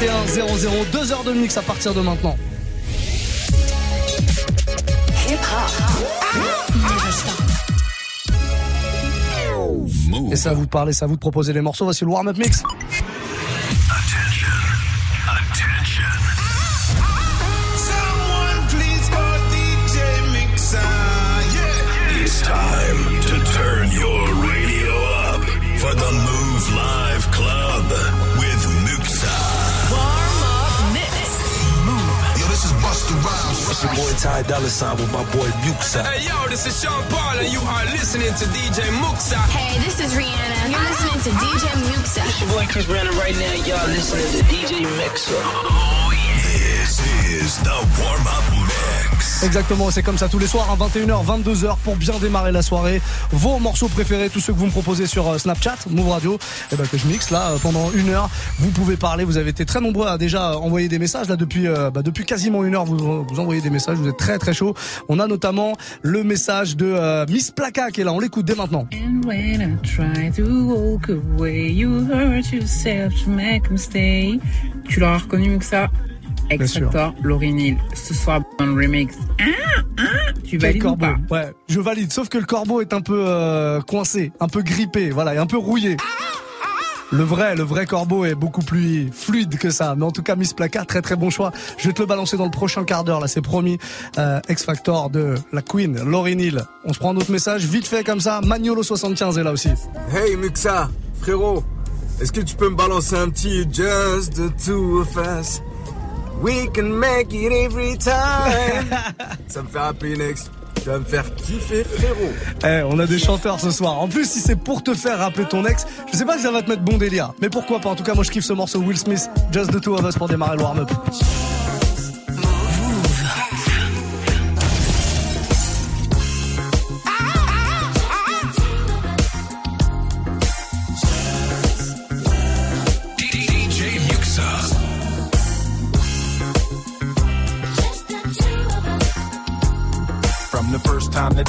21 00 2 heures de mix à partir de maintenant. Et ça vous parle et ça vous de proposer les morceaux. Voici le warm-up mix. Your boy Ty Dolla Sign with my boy Muxa. Hey yo, this is Sean Paul and you are listening to DJ Muxa. Hey, this is Rihanna. You're listening to DJ Muxa. It's your boy Chris Brandon right now. Y'all listening to DJ Muxa. Oh yeah. This is the warm up mix. Exactement, c'est comme ça tous les soirs à 21h, 22h pour bien démarrer la soirée. Vos morceaux préférés, tous ceux que vous me proposez sur euh, Snapchat, Move Radio, et eh ben que je mixe là euh, pendant une heure. Vous pouvez parler, vous avez été très nombreux à déjà envoyer des messages là depuis euh, bah, depuis quasiment une heure. Vous, vous envoyez des messages, vous êtes très très chaud. On a notamment le message de Miss Plaka qui est là. On l'écoute dès maintenant. Tu l'as reconnu que ça? Exactor, Laurie Neal, ce soir dans le remix. Ah, ah, tu valides ou pas Ouais, je valide. Sauf que le corbeau est un peu euh, coincé, un peu grippé, voilà, et un peu rouillé. Le vrai, le vrai corbeau est beaucoup plus fluide que ça. Mais en tout cas, Miss Placard, très très bon choix. Je vais te le balancer dans le prochain quart d'heure, là, c'est promis. Euh, X Factor de la Queen, Laurie Neal. On se prend un autre message, vite fait comme ça. Magnolo75 est là aussi. Hey Muxa, frérot, est-ce que tu peux me balancer un petit Just the Two of Us We can make it every time. Ça me fait rappeler une Tu vas me faire kiffer, frérot. Eh, on a des chanteurs ce soir. En plus, si c'est pour te faire rappeler ton ex, je sais pas si ça va te mettre bon délire. Mais pourquoi pas En tout cas, moi, je kiffe ce morceau Will Smith, Just the Two of Us pour démarrer le warm-up.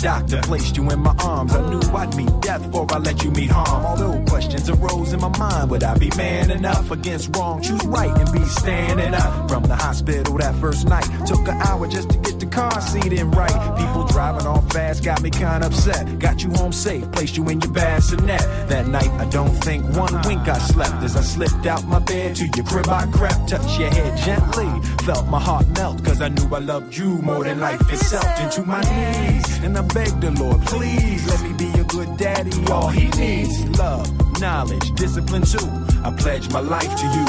Doctor placed you in my arms. I knew I'd meet death before I let you meet harm. Although questions arose in my mind, would I be man enough against wrong? Choose right and be standing up. From the hospital that first night, took an hour just to get car seat in right. People driving off fast got me kinda upset. Got you home safe, placed you in your bassinet. That night, I don't think one wink I slept as I slipped out my bed to your crib. I crept, touched your head gently, felt my heart melt, cause I knew I loved you more than life itself. Into my knees. And I beg the Lord, please let me be a good daddy. All he needs love, knowledge, discipline too. I pledge my life to you.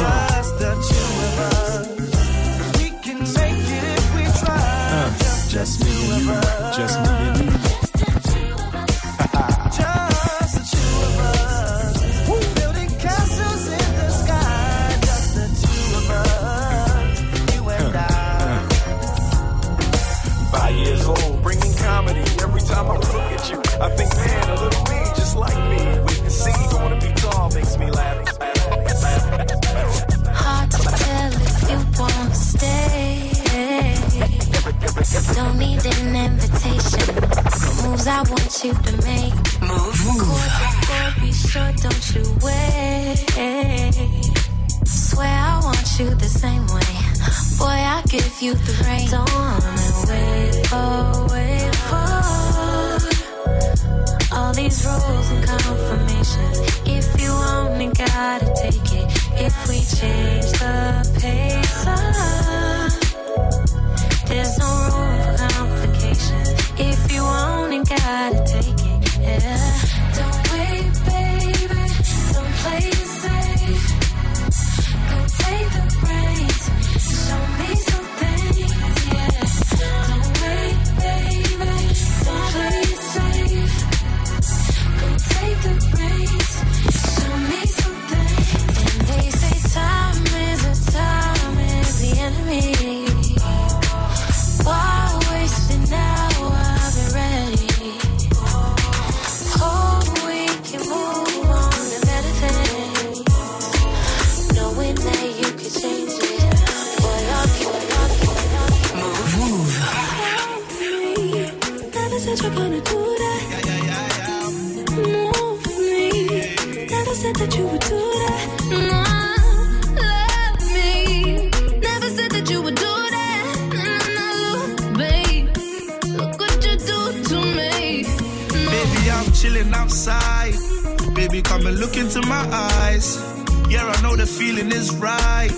Just the two of us. Uh, just me and you. Just me and I. By years old, bringing comedy. Every time I look at you. I think, man, a little me, just like me. We can see, wanna be tall, makes me laugh. Hard to tell if you won't stay. Don't need an invitation. Moves I want you to make. Move, move. Boy, be sure, don't you wait. Swear I want you the same way. Boy, I give you the rain. Don't wait, oh, wait for all these rules and confirmations. If you only gotta take it, if we change the pace, of, there's no room for complications. If you want it, gotta take it, yeah. Into my eyes. Yeah, I know the feeling is right.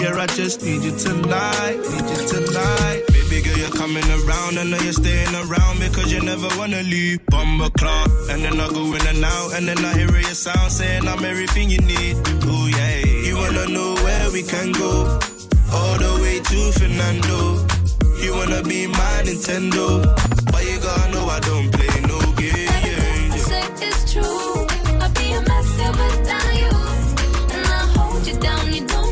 Yeah, I just need you tonight, need you tonight. Baby girl, you're coming around. I know you're staying around because you never wanna leave. Bumble clock, and then I go in and out, and then I hear your sound saying I'm everything you need. Ooh yeah, you wanna know where we can go? All the way to Fernando. You wanna be my Nintendo, but you gotta know I don't play no I games. say it's true. Without you. And I hold you down. You don't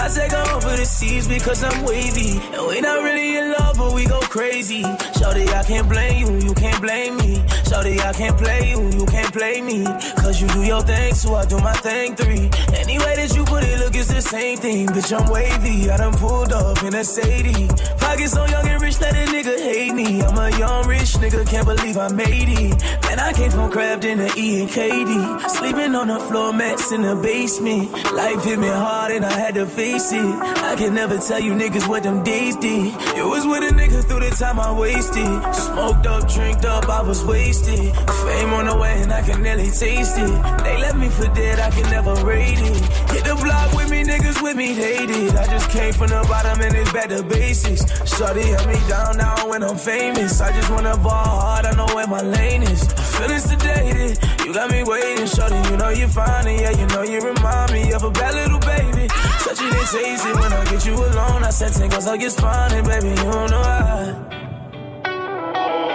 I take her over the seas because I'm wavy. And we not really in love, but we go crazy. Shorty, I can't blame you, you can't blame me. Shorty, I can't play you, you can't play me. Cause you do your thing, so I do my thing three. Any way that you put it, look, it's the same thing. Bitch, I'm wavy, I done pulled up in a Sadie. Pockets so young and rich that a nigga hate me. I'm a young rich nigga, can't believe I made it. Man, I came from Kraft in the E and KD. Sleeping on the floor mats in the basement. Life hit me hard and I had to face it. I can never tell you niggas what them days did. You was with a nigga through the time I wasted. Smoked up, drinked up, I was wasted. Fame on the way and I can nearly taste it. They left me for dead, I can never rate it. Hit the block with me, niggas with me, did. I just came from the bottom and it's back to basics. Shorty held me down now when I'm famous. I just wanna ball hard, I know where my lane is. I'm feeling sedated, you got me waiting, shorty. You know you're fine, and yeah, you know you remind me of a bad little baby. Such it and taste it when I get you alone. I said, take us, I get spine, and baby, you don't know how.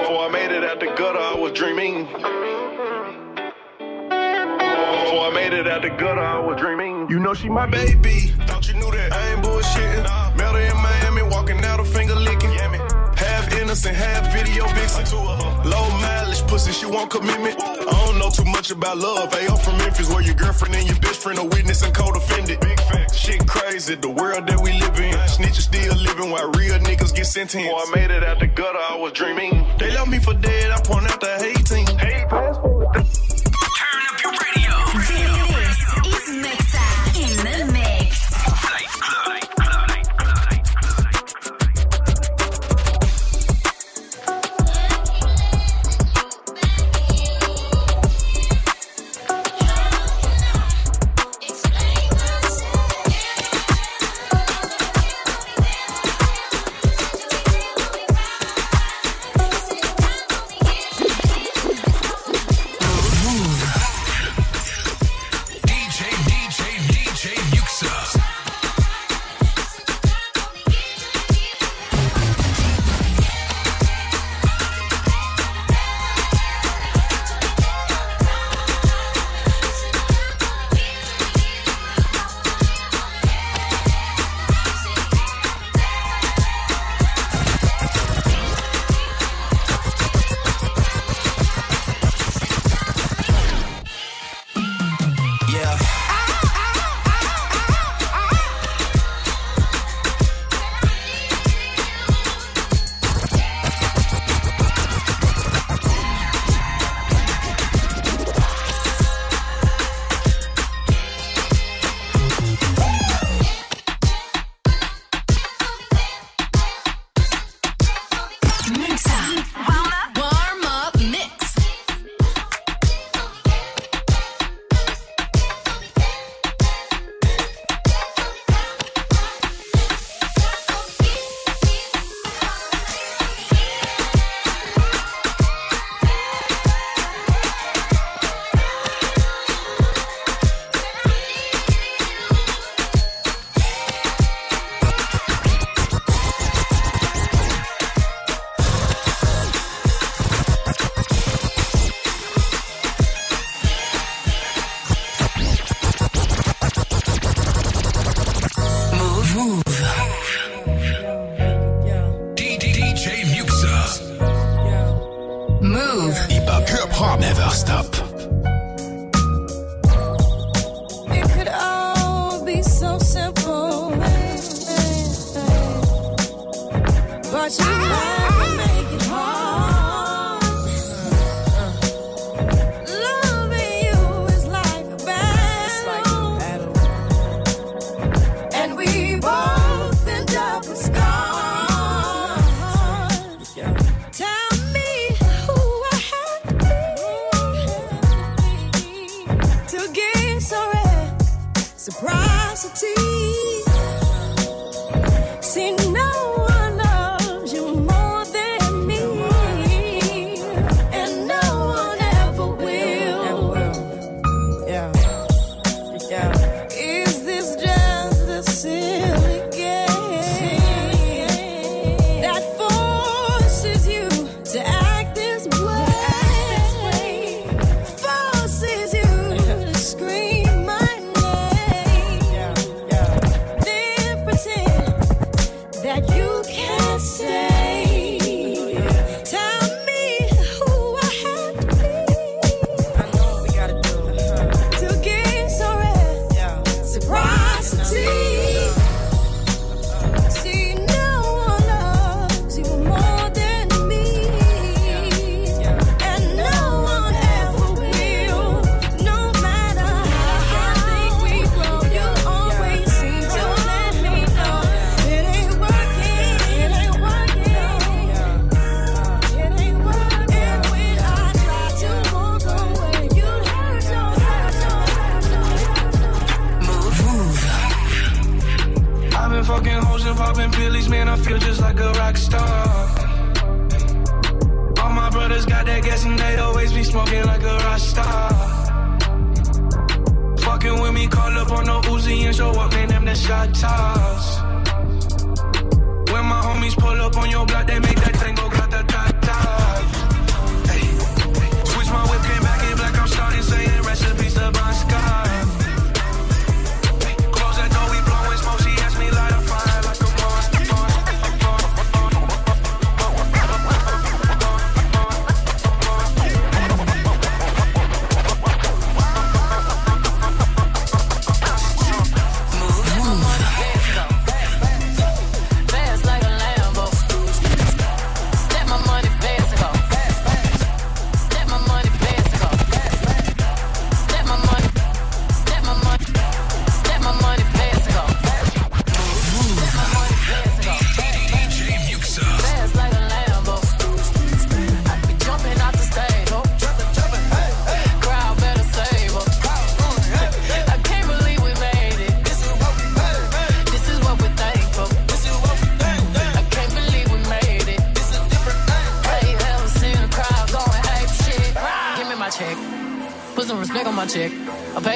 Before I made it out the gutter, I was dreaming. Before I made it out the gutter, I was dreaming. You know she my baby. Thought you knew that. I ain't bullshitting. Met her in Miami, Low mileage pussy, she want commitment. I don't know too much about love. Hey, I'm from Memphis, where your girlfriend and your best friend are witness and co-defendant. Big facts. Shit crazy, the world that we live in. Snitches still living while real niggas get sentenced. Before I made it out the gutter, I was dreaming. They left me for dead, I point out the hating. Hey, fast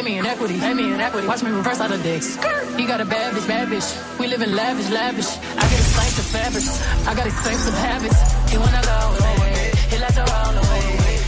me in equity, made me in equity. Watch me reverse out of dicks. He got a bad bitch, bad bitch. We live in lavish, lavish. I got expensive fabrics, I got expensive habits. He wanna go away, he lets her roll away.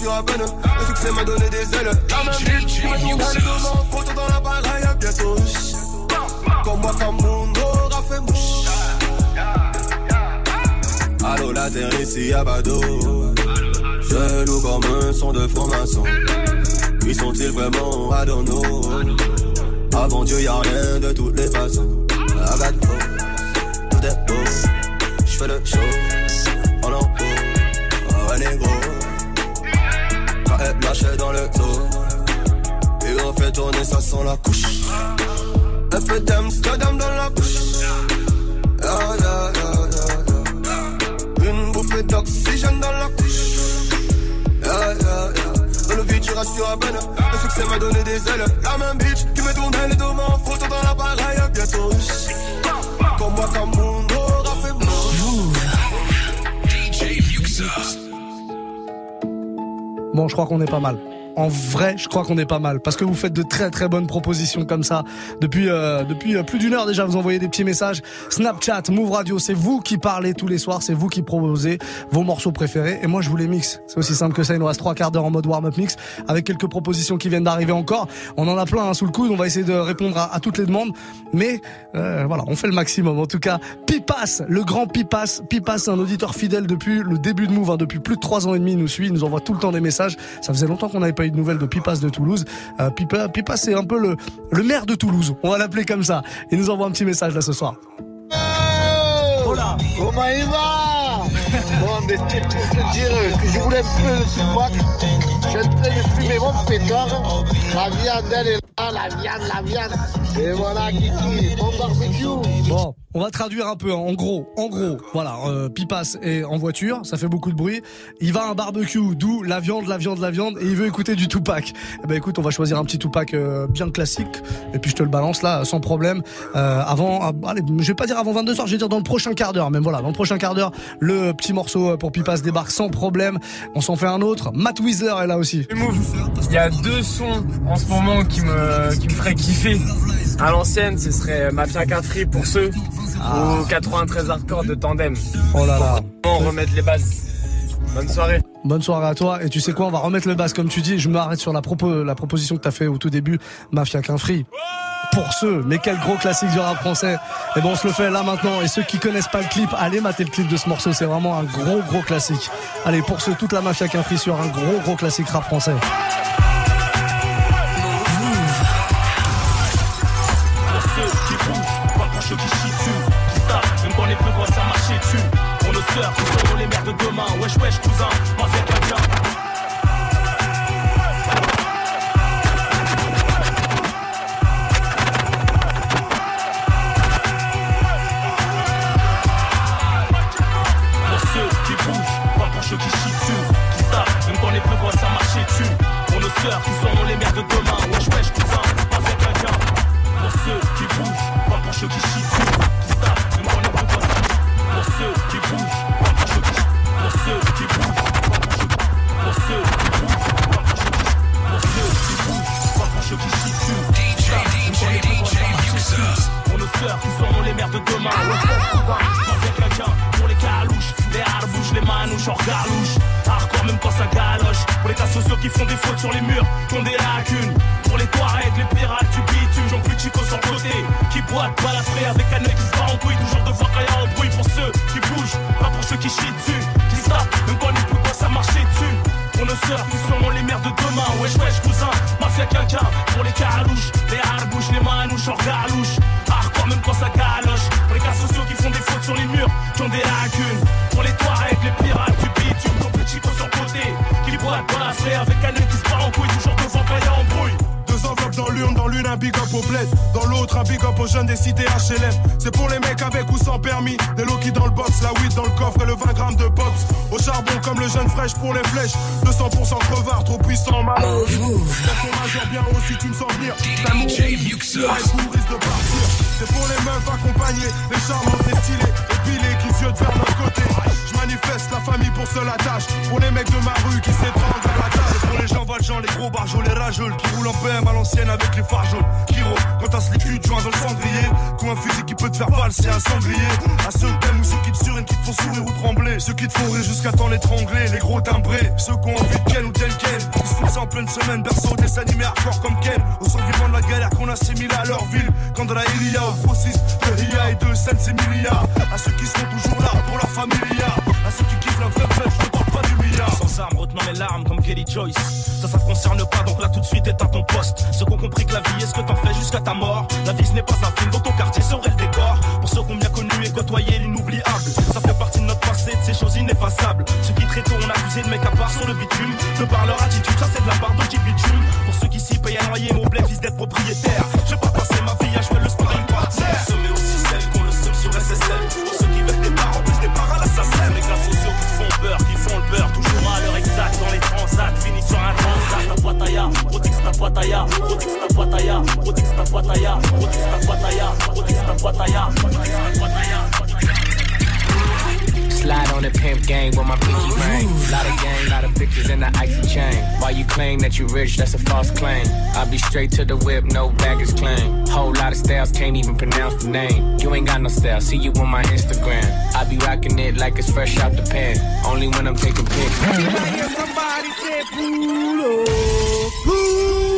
Le succès m'a donné des ailes. J'ai devant, photo dans la baraille bientôt. Comme moi, comme mon aura fait mouche. Allô, la terre ici à Bado. Je loue comme un son de franc-maçon. Ils sont-ils vraiment à Avant Dieu, y'a rien de toutes les façons. Agathe, oh, tout est beau. J'fais le show. Lâchait dans le dos. Et on fait tourner, ça sent la couche. Un peu d'Amsterdam dans la bouche. Yeah, yeah, yeah. Une bouffée d'oxygène dans la couche. Dans le vide, tu rassures à peine. Le succès m'a donné des ailes. La même bitch qui me tournait les deux mains en photo dans l'appareil. Bientôt riche. Comme moi, comme mon aura fait Bon, je crois qu'on est pas mal. En vrai, je crois qu'on est pas mal parce que vous faites de très très bonnes propositions comme ça depuis euh, depuis euh, plus d'une heure déjà. Vous envoyez des petits messages. Snapchat, Move Radio, c'est vous qui parlez tous les soirs, c'est vous qui proposez vos morceaux préférés et moi je vous les mixe. C'est aussi simple que ça. Il nous reste trois quarts d'heure en mode warm-up mix avec quelques propositions qui viennent d'arriver encore. On en a plein hein, sous le coude. On va essayer de répondre à, toutes les demandes, mais euh, voilà, on fait le maximum. En tout cas, Pipas, le grand Pipas. Pipas, un auditeur fidèle depuis le début de Move, hein, depuis plus de trois ans et demi. Il nous suit, il nous envoie tout le temps des messages. Ça faisait longtemps qu'on n'avait pas eu de nouvelles de Pipas de Toulouse. Euh, Pipa, Pipas, c'est un peu le, le maire de Toulouse. On va l'appeler comme ça. Il nous envoie un petit message là ce soir. Hola, comment il va? Bon, mais c'était pour te dire que je voulais un peu de feedback. Je suis en train de fumer mon pétard. La viande, elle est là, la viande, la viande. Et voilà, Kiki, bon barbecue. Bon, on va traduire un peu. hein. En gros, en gros, voilà, euh, Pipas est en voiture, ça fait beaucoup de bruit. Il va à un barbecue, d'où la viande, la viande, la viande, et il veut écouter du Tupac. Eh ben écoute, on va choisir un petit Tupac euh, bien classique, et puis je te le balance là, sans problème. Euh, avant, ah, allez, je vais pas dire avant 22 h je vais dire dans le prochain quart d'heure, même voilà, dans le prochain quart d'heure, le petit morceau pour Pipas débarque sans problème. On s'en fait un autre. Matt Weezer est là aussi. Il y a deux sons en ce moment qui me, qui me feraient kiffer. À l'ancienne, ce serait Mafia Cafri pour ceux ou 93 Hardcore de Tandem. Oh là là. On remettre les bases. Bonne soirée. Bonne soirée à toi. Et tu sais quoi, on va remettre le basse comme tu dis. Je m'arrête sur la, propo, la proposition que t'as fait au tout début, Mafia qu'un free. Pour ceux, mais quel gros classique du rap français. Et bon, on se le fait là maintenant. Et ceux qui connaissent pas le clip, allez mater le clip de ce morceau. C'est vraiment un gros gros classique. Allez, pour ceux, toute la Mafia qu'un free sur un gros gros classique rap français. Sœurs qui seront les mères de demain. Wesh, wesh, cousin, moi c'est quelqu'un. Pour ceux qui bougent, pas pour ceux qui chient dessus. Qui savent, même quand les plus ça marchait dessus. Pour nos sœurs qui seront les mères de demain. Wesh, wesh, qui seront les mères de demain. Pour les calouches, les harbouches, les manouches hors galouche. Hardcore même quand ça galoche. Pour les cas sociaux qui font des fautes sur les murs, qui ont des lacunes. Pour les Touaregs, les pirates du bitume, j'en plus Chico sur côté. Qui boite, balafré avec un œil qui se bat en couille. Toujours devant quand y a bruit pour ceux qui bougent, pas pour ceux qui chient dessus. Qui savent, même quand les plus gros ça marchait dessus. Pour nos sœurs qui seront les mères de demain. Wesh, wesh, cousin, mafia quelqu'un. Pour les carouches, les harbouches, les manouches hors galouche. Hardcore même quand ça galoche. Les cas sociaux qui font des fautes sur les murs, qui ont des lacunes. Pour les Touaregs, les pirates du bitume, ton petit sur côté. Qui boite, balafré avec un œil qui se bat en couille. Toujours devant quand un bruit. Deux enveloppes dans l'urne, dans l'une un big up au bled, dans l'autre un big up aux jeunes des cités HLM. C'est pour les mecs avec ou sans permis, des Loki dans le box, la weed dans le coffre et le 20 grammes de box. Au charbon comme le jeune fraîche pour les flèches, 200% crevard, trop puissant, mal. majeur bien haut si tu me sens venir. La mourir, risque de partir. C'est pour les meufs accompagnées, les charmantes, les stylées, épilées qui se vers notre côté. Je manifeste la famille pour seule attache, pour les mecs de ma rue qui s'étranglent dans la tâche. Pour les gens valjean, les gros barjols, les rageux, qui roulent en PM l'ancienne avec les phares jaunes. Kiro, quand t'as slip, tu joins dans le cendrier. Coup un fusil qui peut te faire valser un sanglier. À ceux que t'aimes ou ceux qui te surinent, qui te font sourire ou trembler. Ceux qui te font rire jusqu'à temps l'étrangler, les gros timbrés. Ceux qui ont envie de Ken ou tel Ken. Qui se font ça en pleine semaine, berceau des animés hardcore comme Ken. Au sang vivant de la galère qu'on assimile à leur ville. Quand de la Ilia au grossiste, de Ria et de Sense Emilia. À ceux qui seront toujours là pour la familia. À plein de faibles, faibles, je ne Sans armes, retenant mes larmes comme Kelly Joyce. Ça, ça te concerne pas, donc là tout de suite éteins ton poste. Ceux qui ont compris que la vie est ce que t'en fais jusqu'à ta mort. La vie ce n'est pas un film, dans ton quartier serait le décor. Pour ceux qui ont bien connu et côtoyé l'inoubliable. Ça fait partie de notre passé, de ces choses ineffaçables. Ceux qui très tôt ont accusé de mecs à part sur le bitume. De par leur attitude, ça c'est de la part de bitume. Pour ceux qui s'y payent à noyer, mon blé fils d'être propriétaire. Je vais pas passer Slide on the pimp gang with my pinky ring. Lot of gang, lot of bitches in the icy chain. While you claim that you rich, that's a false claim. I'll be straight to the whip, no baggage claim. Whole lot of styles, can't even pronounce the name. You ain't got no style, see you on my Instagram. I be rocking it like it's fresh out the pan. Only when I'm taking pics. Somebody say pulo, pulo.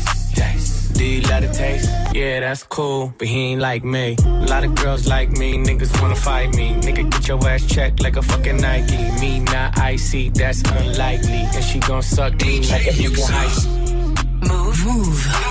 taste. Do you love the taste? Yeah, that's cool, but he ain't like me. A lot of girls like me, niggas wanna fight me. Nigga, get your ass checked like a fucking Nike. Me not icy, that's unlikely. And she gon' suck me like a nigga ice. Move, move.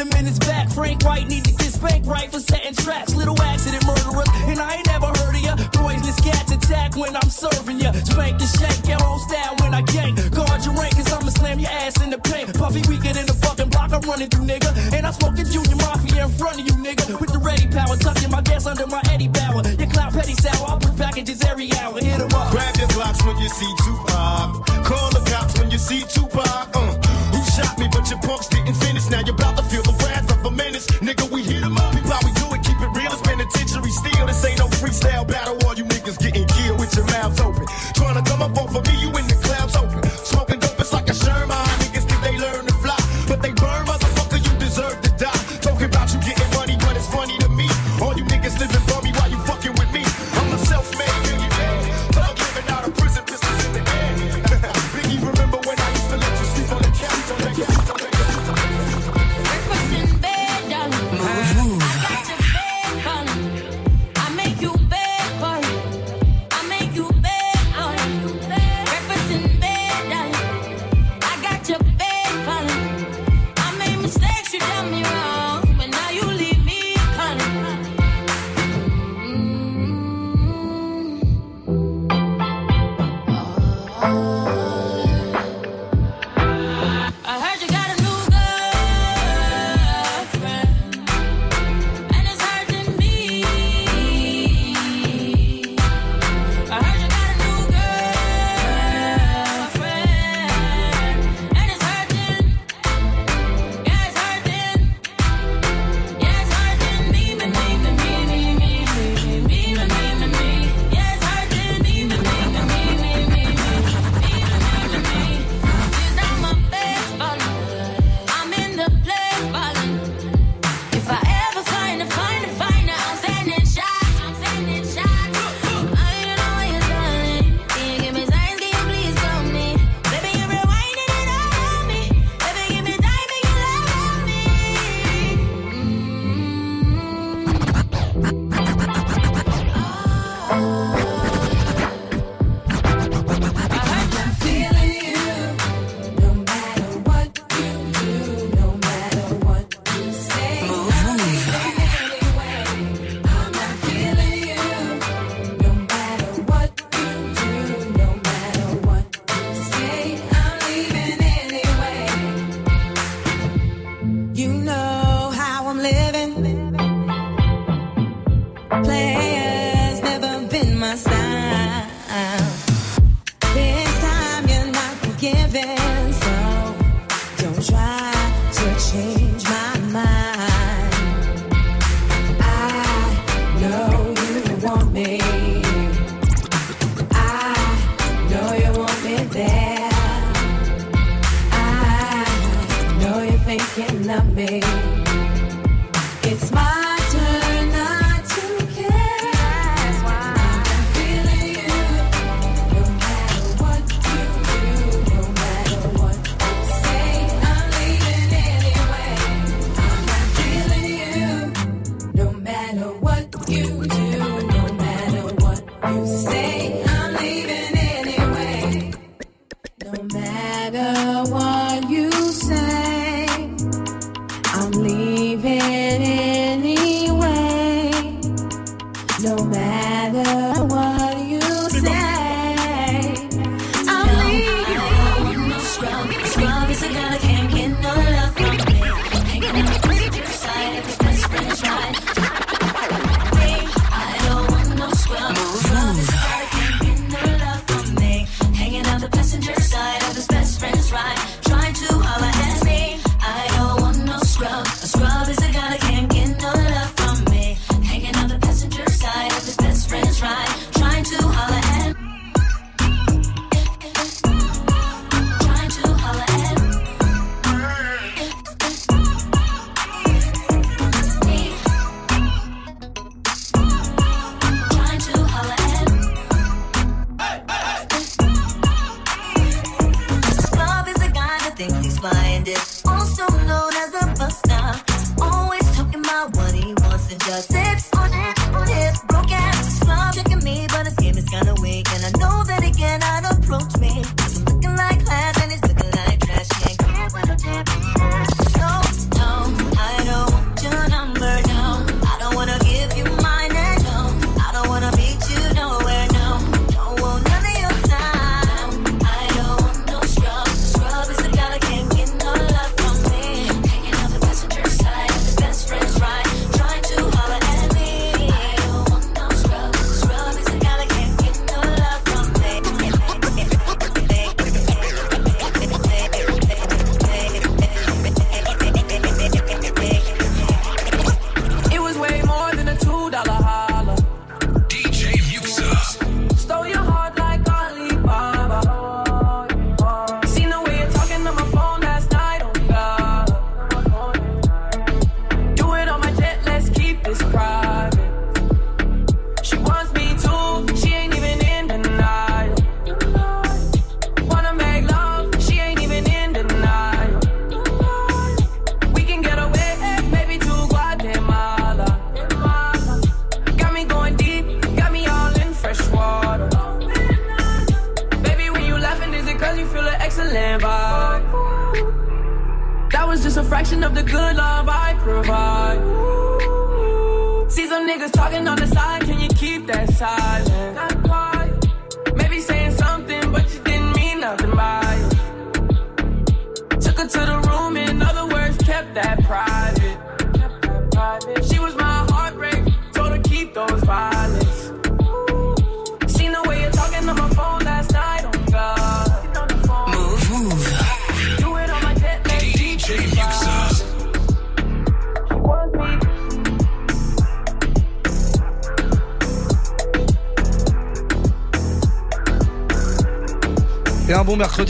And in his back. Frank White need to get spanked right for setting traps. Little accident murderers, and I ain't never heard of ya. Poisonous cats attack when I'm serving ya. Spank the shake, your own style when I gang. Guard your rank, cause I'ma slam your ass in the paint. Puffy weaker than the fucking block I'm running through, nigga. And I'm smoking Junior Mafia in front of you, nigga. With the ready power, tucking my gas under my Eddie Bauer. Your clown petty sour, I put packages every hour. Hit 'em up. Grab your blocks when you see Tupac. Call the cops when you see Tupac. Uh, your punks finish. Now you're about to feel the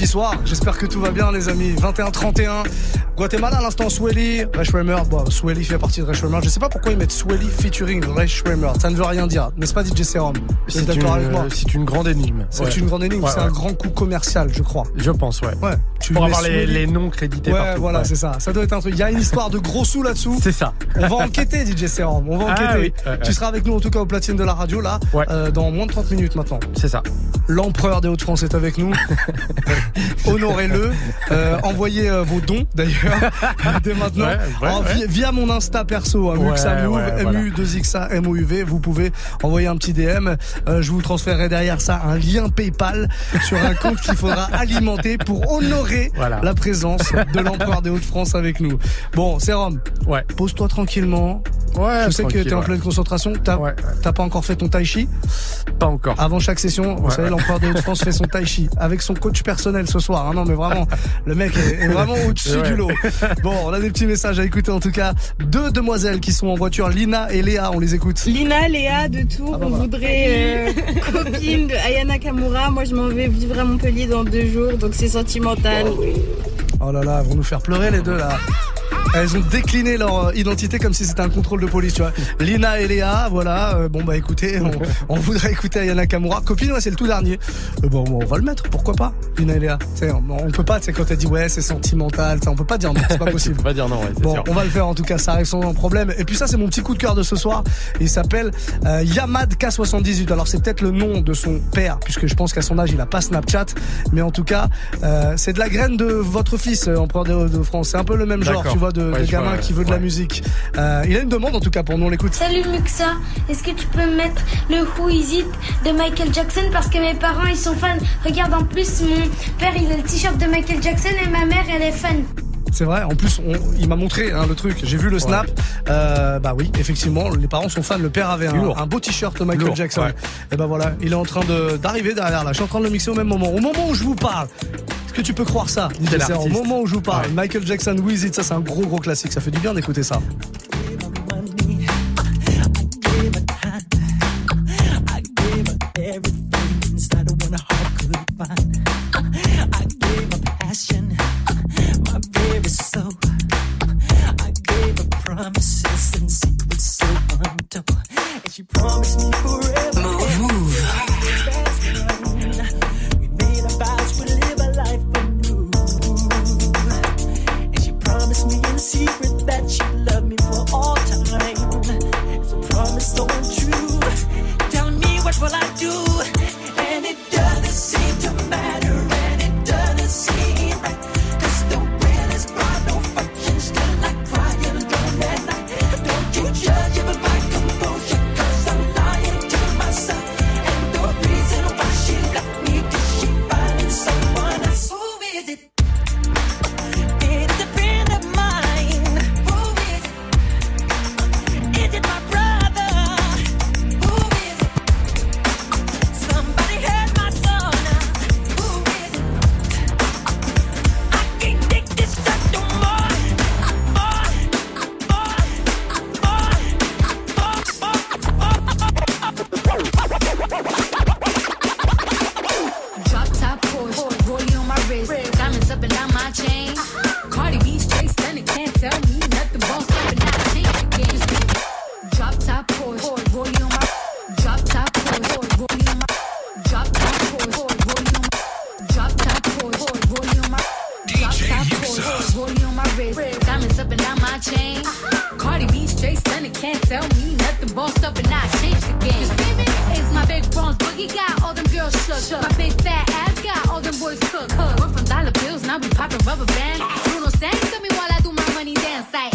vendredi soir. J'espère que tout va bien, les amis. 21-31. Guatemala à l'instant, Swelly, Resh Bon, Swelly fait partie de Resh Raymer. Je sais pas pourquoi ils mettent Swelly featuring Resh Ça ne veut rien dire, n'est-ce pas, DJ Serum? C'est une grande énigme. C'est une grande énigme. C'est un grand coup commercial, je crois. Je pense, ouais. Tu Pour avoir les, noms crédités. Ouais, voilà, c'est ça. Ça doit être un truc. Il y a une histoire de gros sous là-dessous. C'est ça. On va enquêter, DJ Serum. On va ah enquêter. Tu seras avec nous en tout cas au platine de la radio là, euh, dans moins de 30 minutes maintenant. C'est ça l'empereur des Hauts-de-France est avec nous. Honorez-le. Euh, envoyez euh, vos dons d'ailleurs dès maintenant via, mon Insta perso, hein, Muxamove, mu 2 xa MOUV. Vous pouvez envoyer un petit DM. Euh, je vous transférerai derrière ça un lien PayPal sur un compte qu'il faudra alimenter pour honorer la présence de l'empereur des Hauts-de-France avec nous. Bon, Sérum, ouais. pose-toi tranquillement. Ouais, je sais que tu es en pleine concentration. T'as pas encore fait ton tai chi Pas encore. Avant chaque session, vous savez, l'empereur des Hauts-de-France fait son tai chi avec son coach personnel ce soir. hein. non, mais vraiment, le mec est, est vraiment au-dessus Ouais. du lot. Bon, on a des petits messages à écouter en tout cas. Deux demoiselles qui sont en voiture, Lina et Léa, on les écoute. Lina, Léa de Tours, Ah bah on voudrait euh, copine de Ayana Kamura. Moi, je m'en vais vivre à Montpellier dans deux jours, donc c'est sentimental. Oh là là, elles vont nous faire pleurer les deux là. Elles ont décliné leur euh, identité comme si c'était un contrôle de police, tu vois. Lina et Léa, voilà. euh, bon bah écoutez, on, on voudrait écouter Ayana Kamura. Copine, ouais, c'est le tout dernier. Euh, bon, on va le mettre, pourquoi pas, Lina et Léa. On, on peut pas, tu sais, quand elle dit ouais, c'est sentimental, on peut pas dire non, c'est pas possible. Peux pas dire non, ouais, c'est Bon, sûr. on va le faire en tout cas, ça reste sans problème. Et puis ça, c'est mon petit coup de cœur de ce soir. Il s'appelle euh, Yamad K78. Alors c'est peut-être le nom de son père, puisque je pense qu'à son âge, il a pas Snapchat. Mais en tout cas, euh, c'est de la graine de votre fils, empereur de, de France. C'est un peu le même genre, tu vois, de, Ouais, de gamin vois, qui veut de la musique. Euh, il a une demande en tout cas pour nous, on l'écoute. Salut Muxa, est-ce que tu peux mettre le Who Is It de Michael Jackson? Parce que mes parents ils sont fans. Regarde en plus mon père il a le t-shirt de Michael Jackson et ma mère elle est fan. C'est vrai. En plus, on- il m'a montré hein, le truc. J'ai vu le snap. Euh, bah oui, effectivement, les parents sont fans. Le père avait un, beau t-shirt Michael Lourd, Jackson. ouais. Et ben voilà, il est en train de d'arriver derrière là. Je suis en train de le mixer au même moment. Au moment où je vous parle. Est-ce que tu peux croire ça? C'est Au moment où je vous parle. Ouais. Michael Jackson, With It, ça c'est un gros gros classique. Ça fait du bien d'écouter ça. Bands. Bruno sang to me while I do my money dance.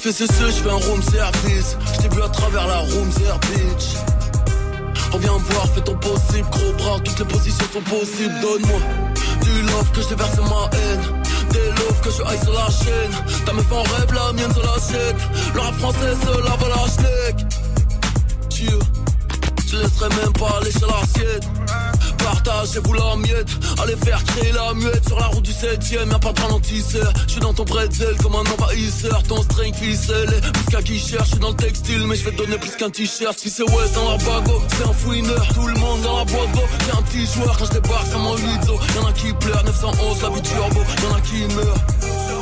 fais cesse, je fais un room service. Je vu à travers la room service. Reviens voir, fais ton possible, gros bras, toutes les positions sont possibles. Donne-moi du love que je déverse ma haine. Des love que je haïs sur la chaîne. Ta meuf en rêve, la mienne sur la chaîne. Le rap français se lave à la. Tu, je laisserai même pas aller chez l'assiette. Partagez-vous la miette, allez faire créer la muette sur la route du 7ème, y'a pas de ralentisseur. Je suis dans ton bretzel comme un envahisseur, ton string ficelle, jusqu'à qui cherche, je suis dans le textile, mais je vais te donner plus qu'un t-shirt. Si c'est West dans leur bago, c'est un fouineur, tout le monde dans la boîte d'eau. Y'a un petit joueur quand je débarque, c'est mon 8 Y'en a qui pleurent, 911, la vie turbo, y'en a qui meurent.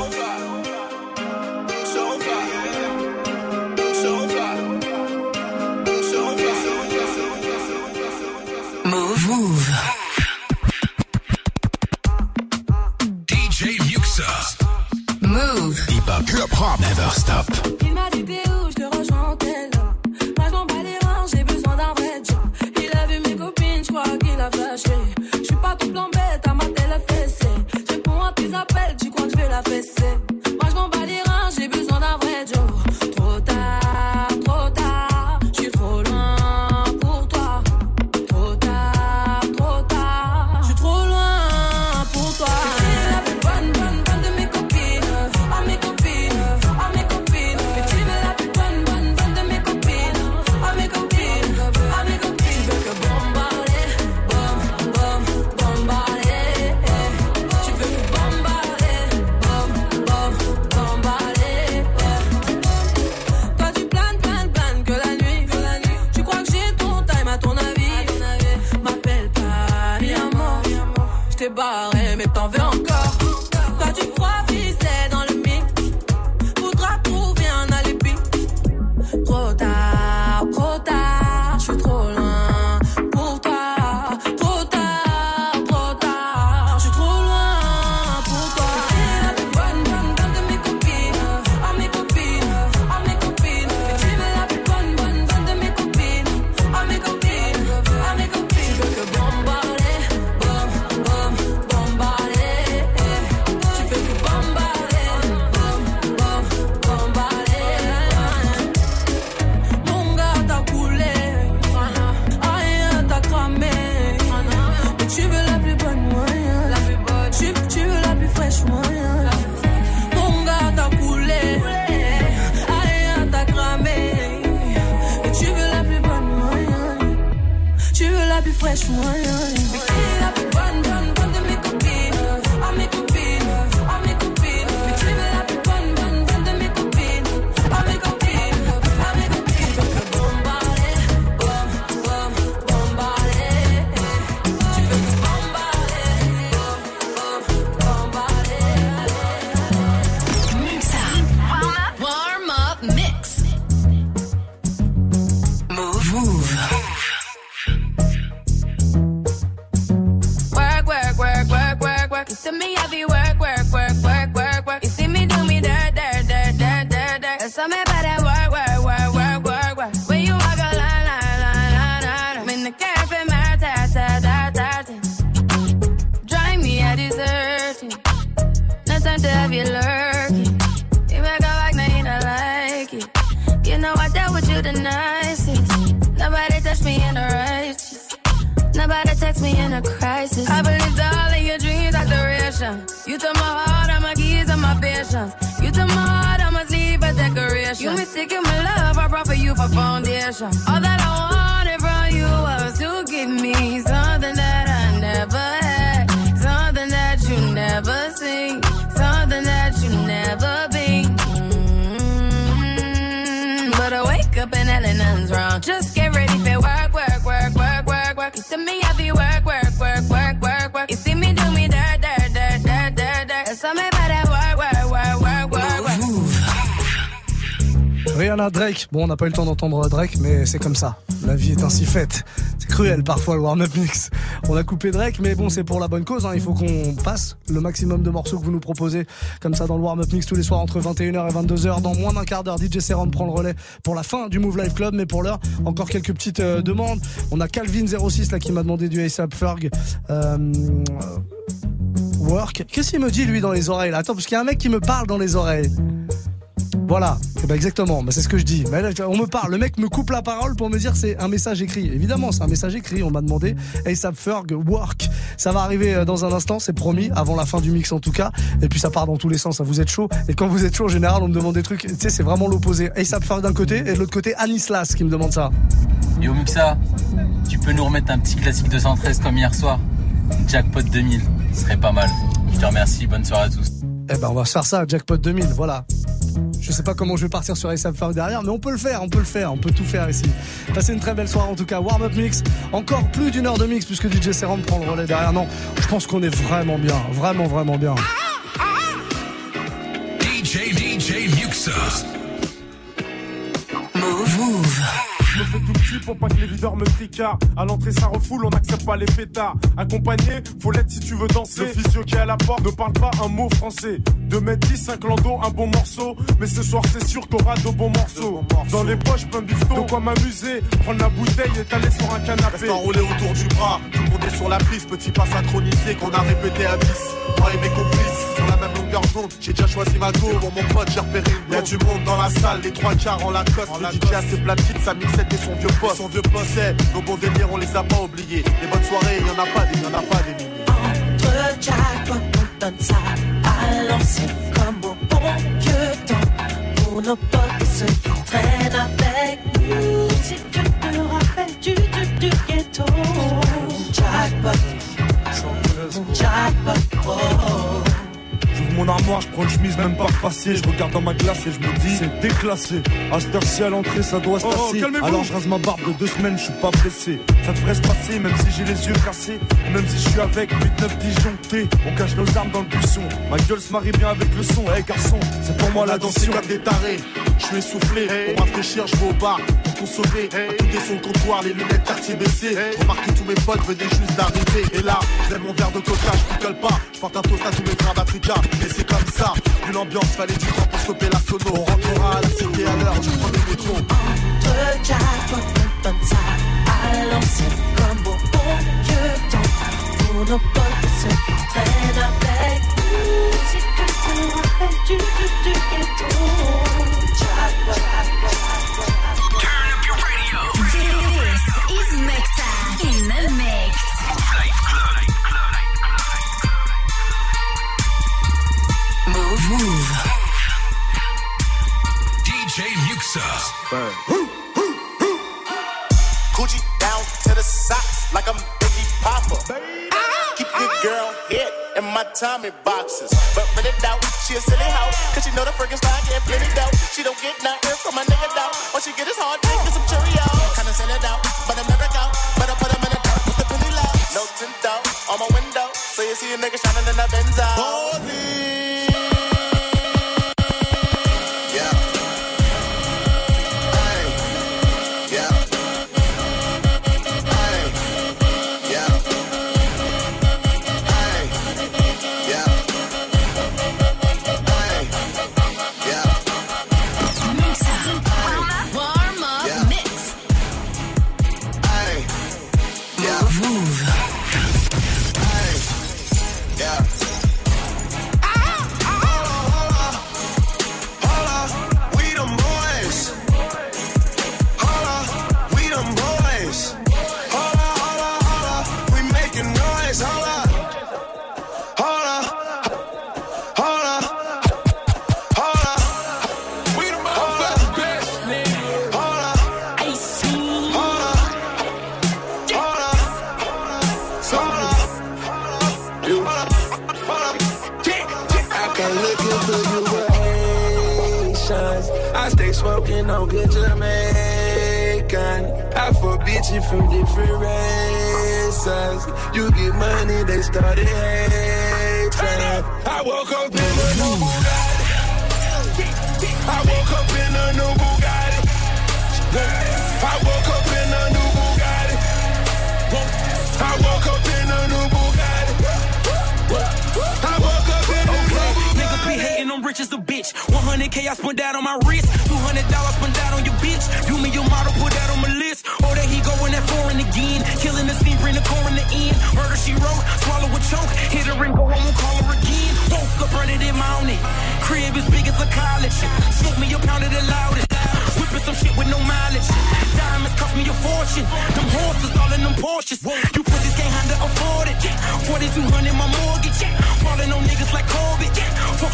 Up and hell and nothing's wrong. Just get ready for work, work, work, work, work, work. You see me Rihanna Drake. Bon, on n'a pas eu le temps d'entendre Drake, mais c'est comme ça. La vie est ainsi faite. C'est cruel parfois le warm-up mix. On a coupé Drake, mais bon, c'est pour la bonne cause. hein. Il faut qu'on passe le maximum de morceaux que vous nous proposez, comme ça dans le warm-up mix tous les soirs entre 21h et 22h. Dans moins d'un quart d'heure, DJ Serum prend le relais pour la fin du Move Live Club. Mais pour l'heure, encore quelques petites euh, demandes. On a Calvin06 là qui m'a demandé du ASAP Ferg. Euh, work. Qu'est-ce qu'il me dit lui dans les oreilles là? Attends, parce qu'il y a un mec qui me parle dans les oreilles. Voilà, Eh ben exactement, Ben, c'est ce que je dis. On me parle, le mec me coupe la parole pour me dire c'est un message écrit. Évidemment, c'est un message écrit, on m'a demandé. ASAP Ferg, work. Ça va arriver euh, dans un instant, c'est promis, avant la fin du mix en tout cas. Et puis ça part dans tous les sens, ça vous êtes chaud. Et quand vous êtes chaud, en général, on me demande des trucs, tu sais, c'est vraiment l'opposé. ASAP Ferg d'un côté et de l'autre côté, Anislas qui me demande ça. Et au Muxa, tu peux nous remettre un petit classique 213 comme hier soir Jackpot 2000, ce serait pas mal. Je te remercie, bonne soirée à tous. Eh ben, on va se faire ça, Jackpot 2000, voilà. Je sais pas comment je vais partir sur ASAP Ferg derrière, mais on peut le faire, on peut le faire, on peut tout faire ici. Passez une très belle soirée en tout cas. Warm Up Mix, encore plus d'une heure de mix puisque DJ Serum prend le relais derrière. Non, je pense qu'on est vraiment bien, vraiment, vraiment bien. DJ, DJ Muxa. Move. Je me fais tout petit pour pas que les leaders me tricardent. À l'entrée, ça refoule, on n'accepte pas les fêtards. Accompagné, faut l'être si tu veux danser. Le physio qui est à la porte ne parle pas un mot français. 2 mètres 10, 5 landau, un bon morceau. Mais ce soir, c'est sûr qu'aura de bons morceaux. Dans les poches, plein de bifton. De quoi m'amuser, prendre la bouteille et t'aller sur un canapé. Reste enroulé autour du bras, tout le monde est sur la piste, petit pas synchronisé qu'on a répété à 10. Moi et mes complices, sur la même longueur d'onde, j'ai déjà choisi ma go, bon mon pote j'ai repéré une Y'a du monde dans la salle, les trois quarts en Lacoste, le DJ a ses platines, sa mixette son vieux poste. Son vieux poste, nos bons délires, on les a pas oubliés. Les bonnes soirées, y'en a pas des, y'en a pas des. Entre Jack, on donne ça à comme au bon vieux temps. Pour nos potes et ceux qui traînent avec nous. Si tu te rappelles du, du, du ghetto. Jackpot, jackpot, oh. Mon armoire, je prends une chemise même pas repassée. Je regarde dans ma glace et je me dis c'est déclassé. À cette heure-ci à l'entrée, ça doit se Oh, tasser. calmez-vous. Alors je rase ma barbe de deux semaines, je suis pas blessé. Ça devrait se passer, même si j'ai les yeux cassés. Et même si je suis avec 8-9 disjonctés. On cache nos armes dans le buisson. Ma gueule se marie bien avec le son. Eh garçon, c'est pour moi la comme des tarés. Je suis essoufflé, pour rafraîchir, je vais au bar. À tout des sons le comptoir, les lunettes quartier baissées. Remarque que tous mes potes venaient juste d'arriver. Et là, j'aime mon verre de coca, je picole pas. Je un toast à tous mes frères d'Africa. Et c'est comme ça, une ambiance, fallait du temps pour stopper la sono. On rentrera à la cité à l'heure du premier métro. Entre ça à l'ancienne comme au bon vieux temps. Pour nos potes qui traînent avec nous. Te rappelles du, du, du ghetto. Muxa. Gucci down to the socks like I'm Biggie Papa. Keep your girl hit in my Tommy boxes. But when it out, she a silly hoe. Cause she know the freaking style get plenty dough. She don't get nothing from my nigga though. All she get is hard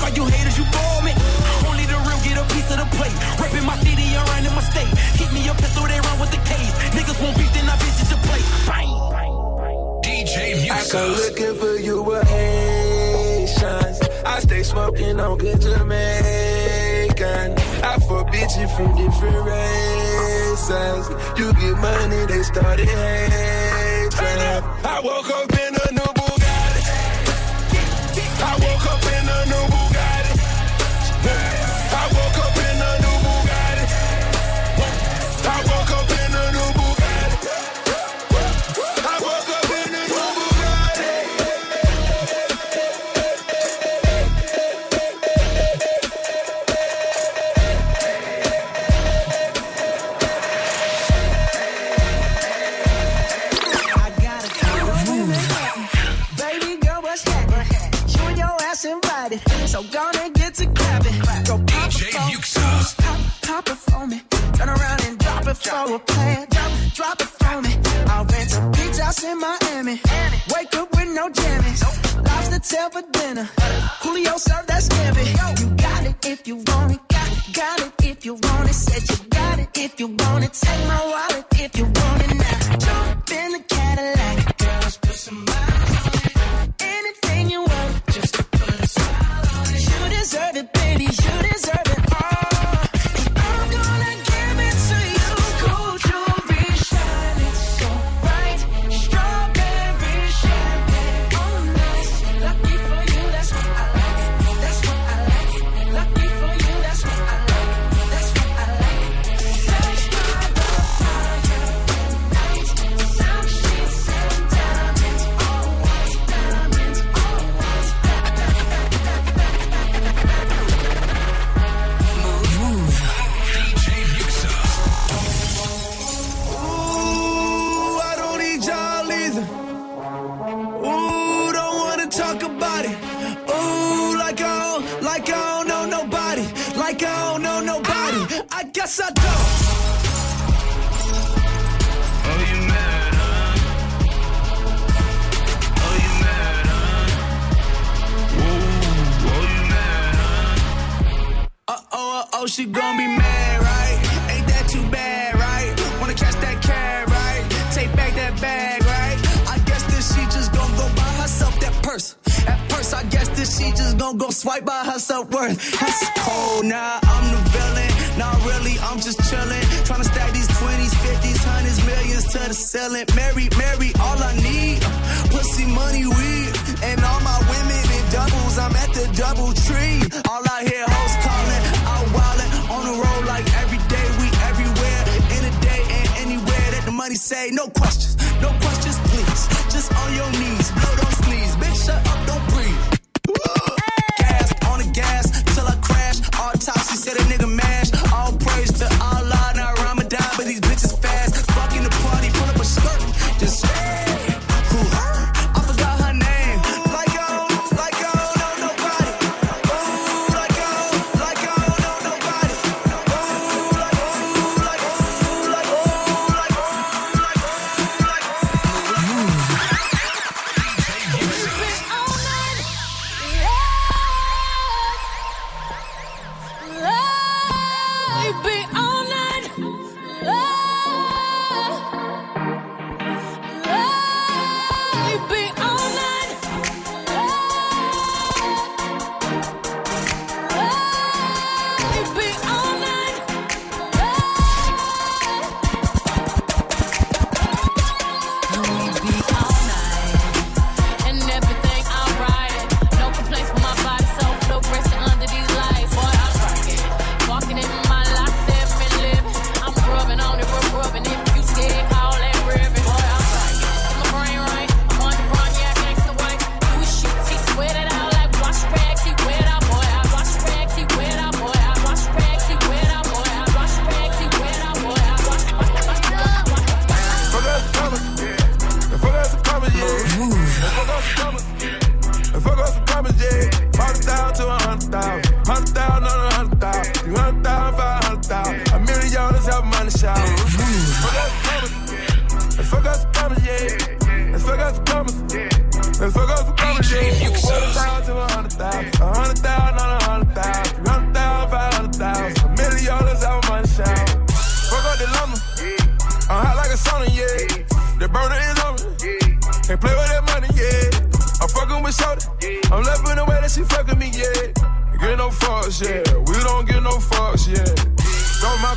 Fuck all you haters, you bore me. Only the real get a piece of the plate. Reppin' my city and in my state. Hit me a pistol, they run with the case. Niggas won't beef, then I visit your place. Bang. DJ Musa. I come looking for you with Haitians. I stay smoking on good Jamaican. I forbid you from different races. You get money, they started hating. I woke up in a new Bugatti. I woke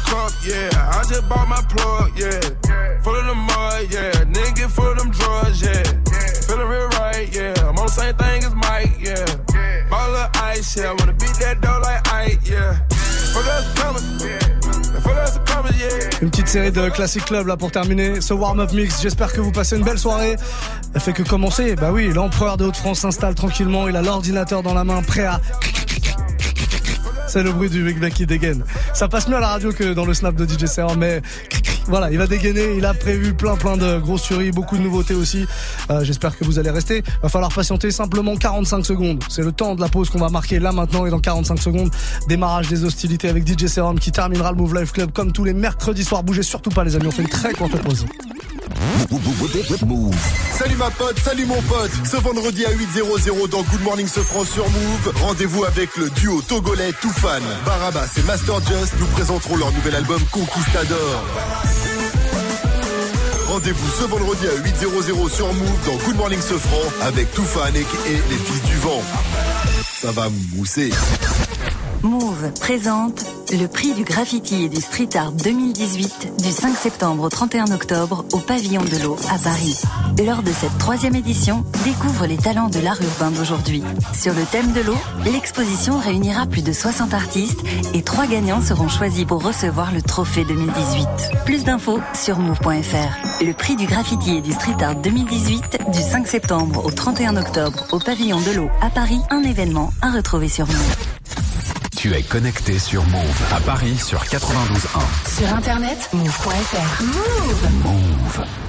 cup, yeah. I just bought my plug, yeah. Full of the mud, yeah. Nigga full of them drugs, yeah. Feeling real right, yeah. I'm on the same thing as Mike, yeah. Ball of ice, yeah. Wanna beat that dough like Ike, yeah. Fuck us coming, yeah. Fuck us coming, yeah. Une petite série de classic club là pour terminer ce warm-up mix. J'espère que vous passez une belle soirée. Elle fait que commencer. Bah oui, l'empereur de Haute-France s'installe tranquillement. Il a l'ordinateur dans la main, prêt à. C'est le bruit du mec qui dégaine. Ça passe mieux à la radio que dans le snap de DJ Serum, mais voilà, il va dégainer. Il a prévu plein plein de grosseries, beaucoup de nouveautés aussi. Euh, J'espère que vous allez rester. Va falloir patienter simplement 45 secondes. C'est le temps de la pause qu'on va marquer là maintenant et dans 45 secondes. Démarrage des hostilités avec DJ Serum qui terminera le Move Life Club comme tous les mercredis soirs. Bougez surtout pas les amis, on fait une très courte pause. Salut ma pote, salut mon pote. Ce vendredi à 8.00 dans Good Morning Sofran sur Move, rendez-vous avec le duo togolais Toufan. Barabas et Master Just nous présenteront leur nouvel album Conquistador. Rendez-vous ce vendredi à 8.00 sur Move dans Good Morning Sofran avec Toufan et les fils du vent. Ça va mousser. Move présente le prix du graffiti et du street art 2018 du 5 septembre au 31 octobre au pavillon de l'eau à Paris. Lors de cette troisième édition, découvre les talents de l'art urbain d'aujourd'hui. Sur le thème de l'eau, l'exposition réunira plus de 60 artistes et trois gagnants seront choisis pour recevoir le trophée 2018. Plus d'infos sur move.fr. Le prix du graffiti et du street art 2018 du 5 septembre au 31 octobre au pavillon de l'eau à Paris, un événement à retrouver sur Move. Tu es connecté sur Move à Paris sur 92.1. Sur internet, move.fr. Move. Move.